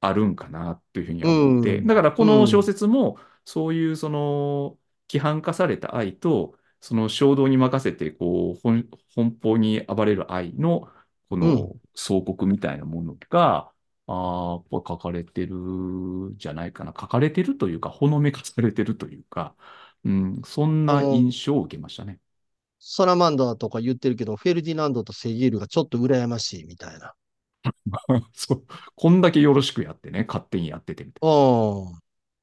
あるんかなっていうふうに思って、だん。からこの小うん。説も、そういうその、規範化された愛と、その衝動に任せて、こう、奔奔放に暴れる愛の、こうん。の相国みたいなものが、ああ、これ書かれてるんじゃないかな。書かれてるというか、ほのめかされてるというか、うん、そんな印象を受けましたね。サラマンダーとか言ってるけど、フェルディナンドとセギールがちょっと羨ましいみたいな。そう、こんだけよろしくやってね、勝手にやっててみたいうん。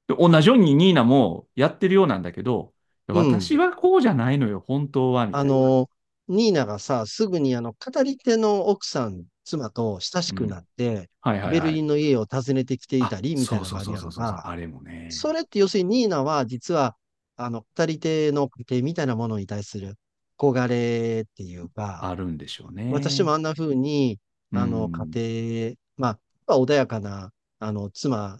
な。で同じようにニーナもやってるようなんだけど、うん。私はこうじゃないのよ、本当は、みたいな。あの、ニーナがさ、すぐにあの、語り手の奥さん、妻と親しくなうん。って、はいはいはい。ベルリンの家を訪ねてきていたあ、り、みたいなのがあるそうそうそうそう、やんか。あれもね、それって要するにニーナは実は、あの、語り手の家庭みたいなものに対する憧れっていうか、あるんでしょうね。私もあんな風に、うあの、ん。家庭、まあ、穏やかな、あの、妻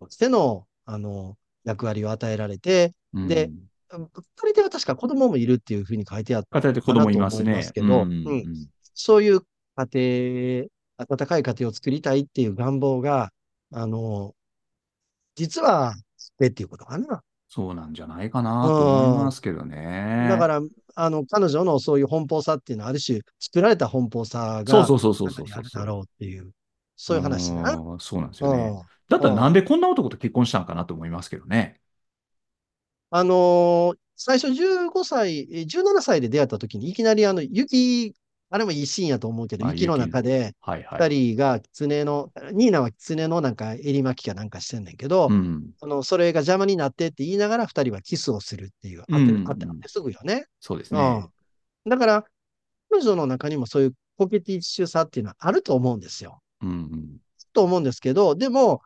としての、あの、役割を与えられて、で、うん。二人では確か子供もいるっていう風に書いてあったかな片手子供いますね。うけど、うん。ん。そういう家庭、温かい家庭を作りたいっていう願望が、あの、実は、でっていうことかな。そうなんじゃないかなと思いまうん。すけどね。だから、あの、彼女のそういう奔放さっていうのは、ある種、作られた奔放さそうがそうそうそうそうそうだろうっていう、そう。ういう話だな。そうなんですよね。うん。だったらなんうん。でこんな男と結婚したんかなと思いますけどね。あのー最初15歳、え17歳で出会った時に、いきなりあの、雪、あれもいいシーンやと思うけど、あ、雪の。中で。二人が狐の、ニーナは狐のなんか襟巻きかなんかしてんねんけど、うん。あの、それが邪魔になってって言いながら二人はキスをするっていう、うん、あって、うあって、すぐよね。そうですうね。ん。だから、彼女の中にもそういうコケティッシュさっていうのはあると思うんですよ。うん、うん。と思うんですけど、でも、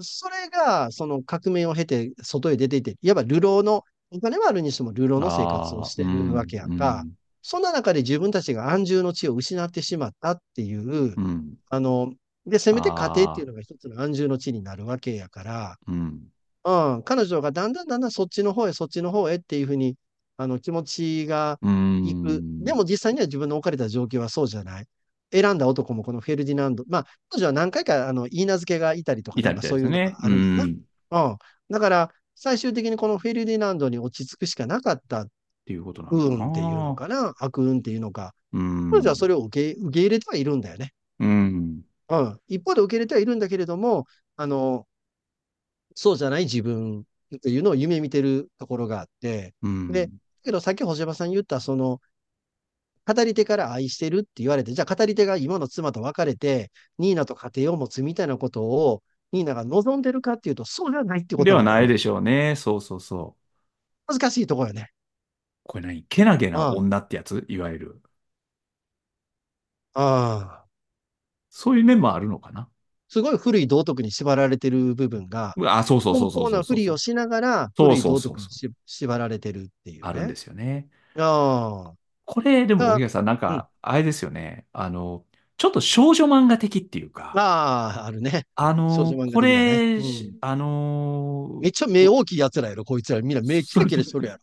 それが、その革命を経て外へ出ていて、いわば流浪の、お金はあるにしても流浪の生活をしてうん、るわけやんか。うん、そんな中で自分たちが安住の地を失ってしまったっていう、うん。あの、で、せめて家庭っていうのが一つの安住の地になるわけやから、うん、うん、彼女がだんだんだんだんそっちの方へ、そっちの方へっていうふうに、あの、気持ちがういく。でん。も実際には自分の置かれた状況はそうじゃない。選んだ男もこのフェルディナンド。まあ、彼女は何回か、あの、言い名付けがいたりとか、そういうのがあるんやな。ん。っうん。だから、最終的にこのフェルディナンドに落ち着くしかなかったていうことなの不か運っていうのな。かな。悪運っていうのか。う彼女はん。それを受け、受け入れてはいるんだよね。うん。うん。一方で受け入れてはいるんだけれども、あの、そうじゃない自分っていうのを夢見てるところがあって、うで、ん。けどさっき星葉さん言ったその、語り手から愛してるって言われて、じゃあ語り手が今の妻と別れて、ニーナと家庭を持つみたいなことを、ニーナが望んでるかっていうと、そうじゃないってこでとなのよ。はないでしょうね。そうそうそう。難しいところよね。これ何？けなげなうん。女ってやつ？いわゆる。ああ。そういう面もあるのかな？すごい古い道徳に縛られてる部分が、あ、そうそうそうそうそうそうそう。りをしながら、そう古いそうそうそう。道徳にし縛られてるっていうね。あるんですよね。ああ。これ、でも、だか荻谷さん、なん。か、あれですよね。あの、ちょっと少女漫画的っていうか、ああ、あるね。あの、少女漫画こ。れ、うん。あの、めっちゃ目大きい奴らやろ、こいつら。みんな目キラキラしとるやろ。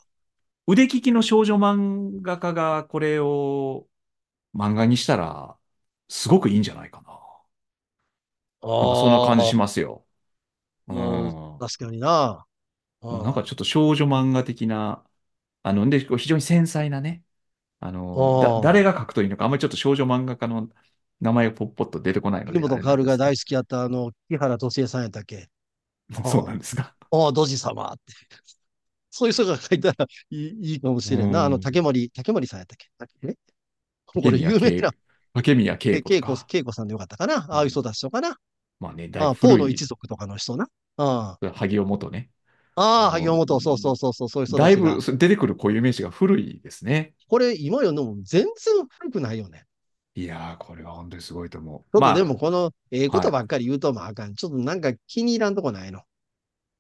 腕利きの少女漫画家がこれを漫画にしたら、すごくいいんじゃないかな。なんかそんな感じしますよ。ううん、ん。確かにな。うなんかちょん。っと少女漫画的な、あの、で、非常に繊細なね、ああの。誰が書くといいのか、あんまりちょっと少女漫画家の名前がポッポッと出てこないの国で、あ本薫が。大好きやったあの、木原敏恵さんやったっけ？そうあなんですが。あ、ああ、ドジ様って。そういう人が書いたらいいいいかもしうれんな。あの、ん。竹森、竹森さんやったっけ？だっけねこ竹れ有名な、竹宮け恵子、とか。恵子さんでよかったかなああいう人うん。たちとかなまあね、だいああ、ポーのぶ古い、一族とかの人な。あ萩尾元ね。あ、ああ、萩尾本、そうそうそうそう、そういう人ただいちが。ぶ出てくる固有名詞が古いですね。これ今読んでも全然古くないよね。いやー、これは本当にすごいと思う。ちょっとでまもこの、ええ。ことばっかり言うとまああかん。ちょっとなんか気に入らんとこないの？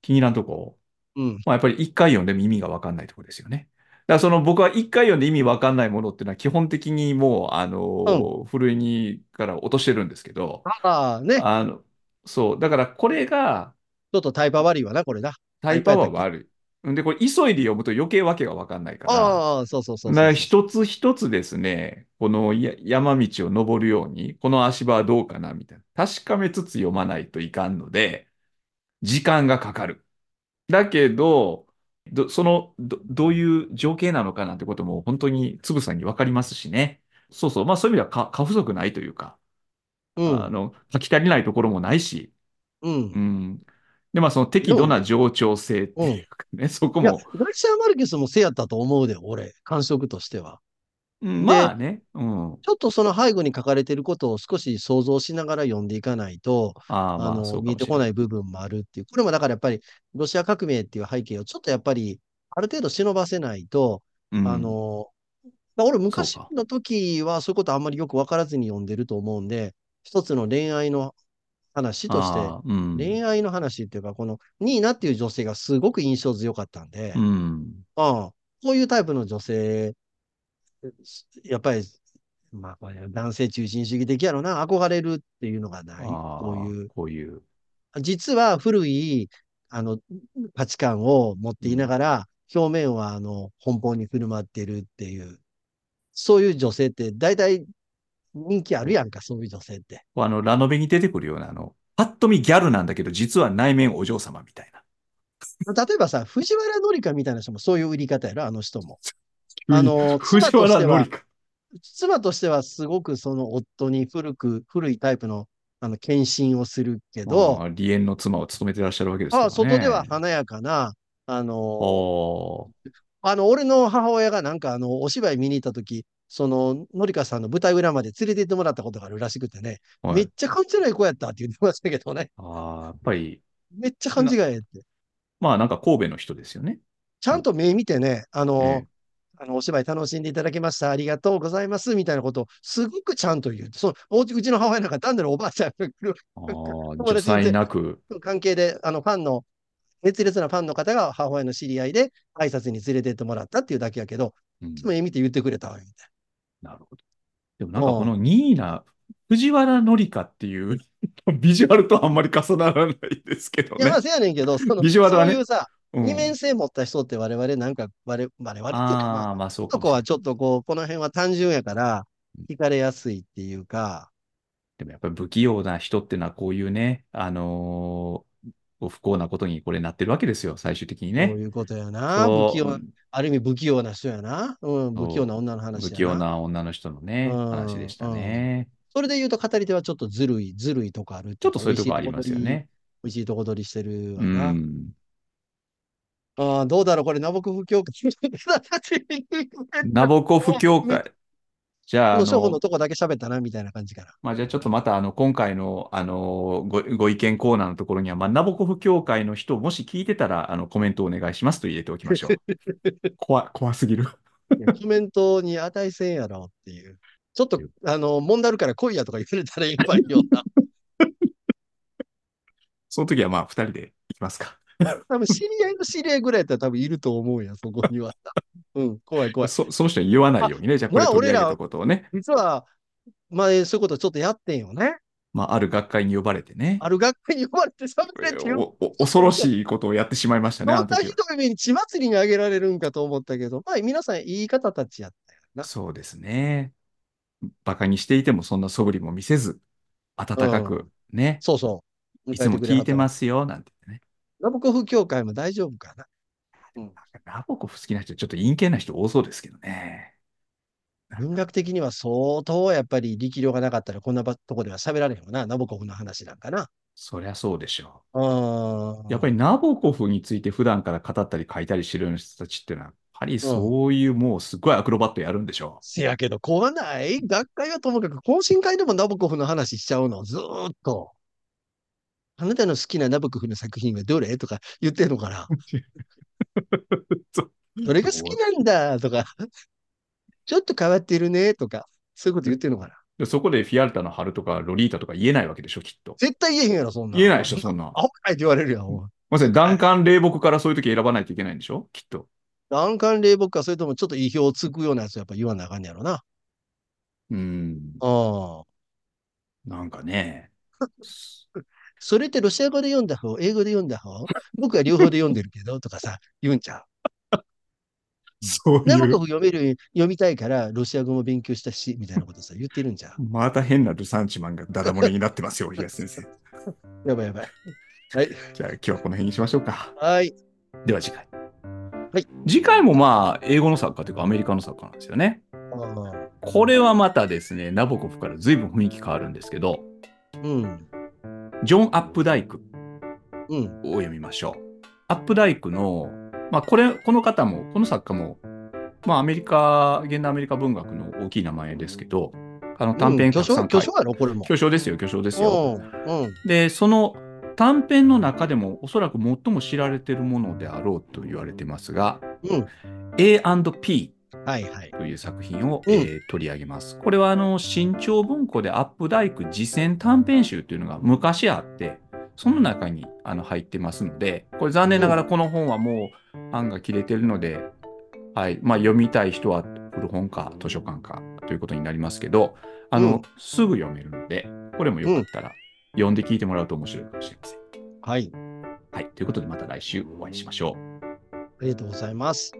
気に入らんとこ？うん。まあ、やっぱり一回読んでも意味がわかんないところですよね。だからその僕は一回読んで意味わかんないものっていうのは基本的にもう、あうん。の、ふるいにから落としてるんですけど、ああ、ね。あの、そう、だからこれがちょっとタイパ悪いわな、これだ。タイパは悪い。んで、これ急いで読むと余計わけがわかんないから、ああ、そうそうそうそう一つ一つですね、このや山道を登るように、この足場はどうかなみたいな。確かめつつ読まないといかんので、時間がかかる。だけど、どそのど、どういう情景なのかなんてことも本当につぶさにわかりますしね。そうそう。まあそういう意味ではか過不足ないというか、う。うん。あの、書き足りないところもないし、うん。うん。で、まあその適度な冗長性ってうん。いいうかね、そこや、も、ガリシア・マルケスもせやったと思うで、俺。感触としては。うんまで、あね、うん。ちょっとその背後に書かれていることを少し想像しながら読んでいかないと、ああ、の、見えてこな。い部分もあるっていう。これもだからやっぱり、ロシア革命っていう背景をちょっとやっぱり、ある程度忍ばせないと、あうん。の、まあ俺そうか。昔の時はそういうことあんまりよくわからずに読んでると思うんで、一つの恋愛の話として、うん。恋愛の話っていうか、このニーナっていう女性がすごく印象強かったんで、うん。ああ、こういうタイプの女性、やっぱり、まあ、これ男性中心主義的やろな、憧れるっていうのがない。こういう、こういう。実は古い、あの、価値観を持っていなうん。がら、表面は、あの、奔放に振る舞ってるっていう、そういう女性って大体人気あるやんか、そういう女性って。あの、ラノベに出てくるような、あの、パッと見ギャルなんだけど、実は内面お嬢様みたいな。例えばさ、藤原紀香みたいな人もそういう売り方やろ、あの人も。あの、妻藤としては。妻としてはすごくその夫に古く、古いタイプの、あの、献身をするけど、ああ、離縁の妻を務めてらっしゃるわけですかあら外ではね。華やかな、あの、はあの、俺の母親がなんかあの、お芝居見に行った時、その、のりかさんの舞台裏まで連れて行ってもらったことがあるらしくてね、あ、はい。めっちゃ感じない子やったって言ってましたけどね、ああ、やっぱり、めっちゃ感じな、がええって。まあなんか神戸の人ですよね。ちゃんと目見てね、あの、ええ。あの、お芝居楽しんでいただきました。ありがとうございます。みたいなことをすごくちゃんと言う。そうちうちの母親なんか単なるおばあちゃんが来るああ、友女才達でなく、関係で、あの、ファンの、熱烈なファンの方が母親の知り合いで挨拶に連れてってもらったっていうだけやけど、うん、いつも絵見て言ってくれたわ、みたいなるほど。でもなんな。かこのうん。ニーナ、藤原紀香っていう ビジュアルとあんまり重ならないですけどいや、まあ、ね。せやねんけど、その、ビジュアルはね。そういうさ、二面うん。性持った人って我々なんか、我々、我々っていうか、まあ、まあそうかもしれない。男はちょっとこう、この辺は単純やから、惹かれやすいっていうか、でもやっぱり不器用な人っていうのはこういうね、あのー不幸なことにこれなってるわけですよ、最終的にね。そういうことやな。不器用、んある意味不器用な人やな。うん、不器用なそ女のう不話やな。器用な女の人のうね、話でん、したうん。ね。それで言うと語り手はちょっとずるい、ずるいとこあるちょっとそういうととこありますよね。美味しいとこ取りしてるな。ん。ああ、どうだろう、これ、ナボコフ教会。ナボコフ教会。じゃあ、あの、のの、とこだけ喋ったな、みたいな感じかな。まあ、じゃあちょっとまたあの今回の、あのご、ご意見コーナーのところには、まあ、ナボコフ協会の人、もし聞いてたらあのコメントをお願いしますと入れておきましょう。怖、怖すぎる。コメントに値せんやろっていう。ちょっと、あの、問題あるから来いやとか言われたらやっぱりよな。その時はまあ二人で行きますか。多分知り合いの知り合いぐらいやったら多分いると思うやん、そこには。うん、怖い怖い。そ、その人に言わないあ、ようにね、じゃあこれまあ取り上げたことをね、実は、前そういうことちょっとやってんよね。まあ、ある学会に呼ばれてね、ある学会に呼ばれて喋れって言う。おお恐ろしいことをやってしまいましたね、あそんなひ。どい目に血祭りにあげられるんかと思ったけど、まあ皆さんいい方たちやったよな。そうですね。バカにしていてもそんな素振りも見せず、温うん。かくね、そうそう。迎えていつも聞いて。ますよ、なんて。ラブコフ協会も大丈夫かな？うん。ラボコフ好きな人、ちょっと陰険な人多そうですけどね。文学的には相当やっぱり力量がなかったらこんなばとこでは喋られへんわな。ナボコフの話なんかな。そりゃそうでしょう。やっぱりナボコフについて普段から語ったり書いたりしてるような人たちっていうのは、やっぱりそういうもうすごいアクロバットやるんでしょせやけど、怖ない？学会はともかく、懇親会でもナボコフの話しちゃうの、ずーっと。あなたの好きなナボコフの作品はどれ？とか言ってんのかな？どれが好きなんだとか、ちょっと変わってるねとか、そういうこと言ってんのかな？でそこでフィアルタの春とかロリータとか言えないわけでしょ、きっと。絶対言えへんやろ、そんなん。言えないでしょ、そんなん。アホかいって言われるやん。まさに弾丸霊木からそういう時選ばないといけないんでしょきっと。難関霊木か、それともちょっと意表をつくようなやつをやっぱ言わなあかんねやろな。うん。ああ。なんかね。それってロシア語で読んだ方、英語で読んだ方？僕は両方で読んでるけど、とかさ、言うんちゃう？そういうナボコフ。読める、読みたいから、ロシア語も勉強したし、みたいなことさ、言ってるんじゃん。また変なルサンチマンがダダ漏れになってますよ、東先生。やばいやばい。はい。じゃあ今日はこの辺にしましょうか。はい。では次回。はい。次回もまあ、英語の作家というかアメリカの作家なんですよね。あこれはまたですね、ナボコフから随分雰囲気変わるんですけど、ーうん。ジョン・アップダイクうん。を読みましょう。アップダイクの、まあこれ、この方も、この作家も、まあアメリカ、現代アメリカ文学の大きい名前ですけど、あの短編うん巨匠巨匠やろ、これも。巨匠ですよ、巨匠ですよ。うん。うん。で、その短編の中でもおそらく最も知られているものであろうと言われてますが、うん A&P はいはい。という作品を、うんえー取り上げます。これはあの新潮文庫でアップダイク次戦短編集というのが昔あって、その中にあの入ってますので、これ残念ながらこの本はもう版が切れてるので、はいまあ、読みたい人は古本か図書館かということになりますけど、あの、うんすぐ読めるので、これもよかったら読んで聞いてもらうと面白いかもしれません。はい。はい。ということでまた来週お会いしましょう。ありがとうございます。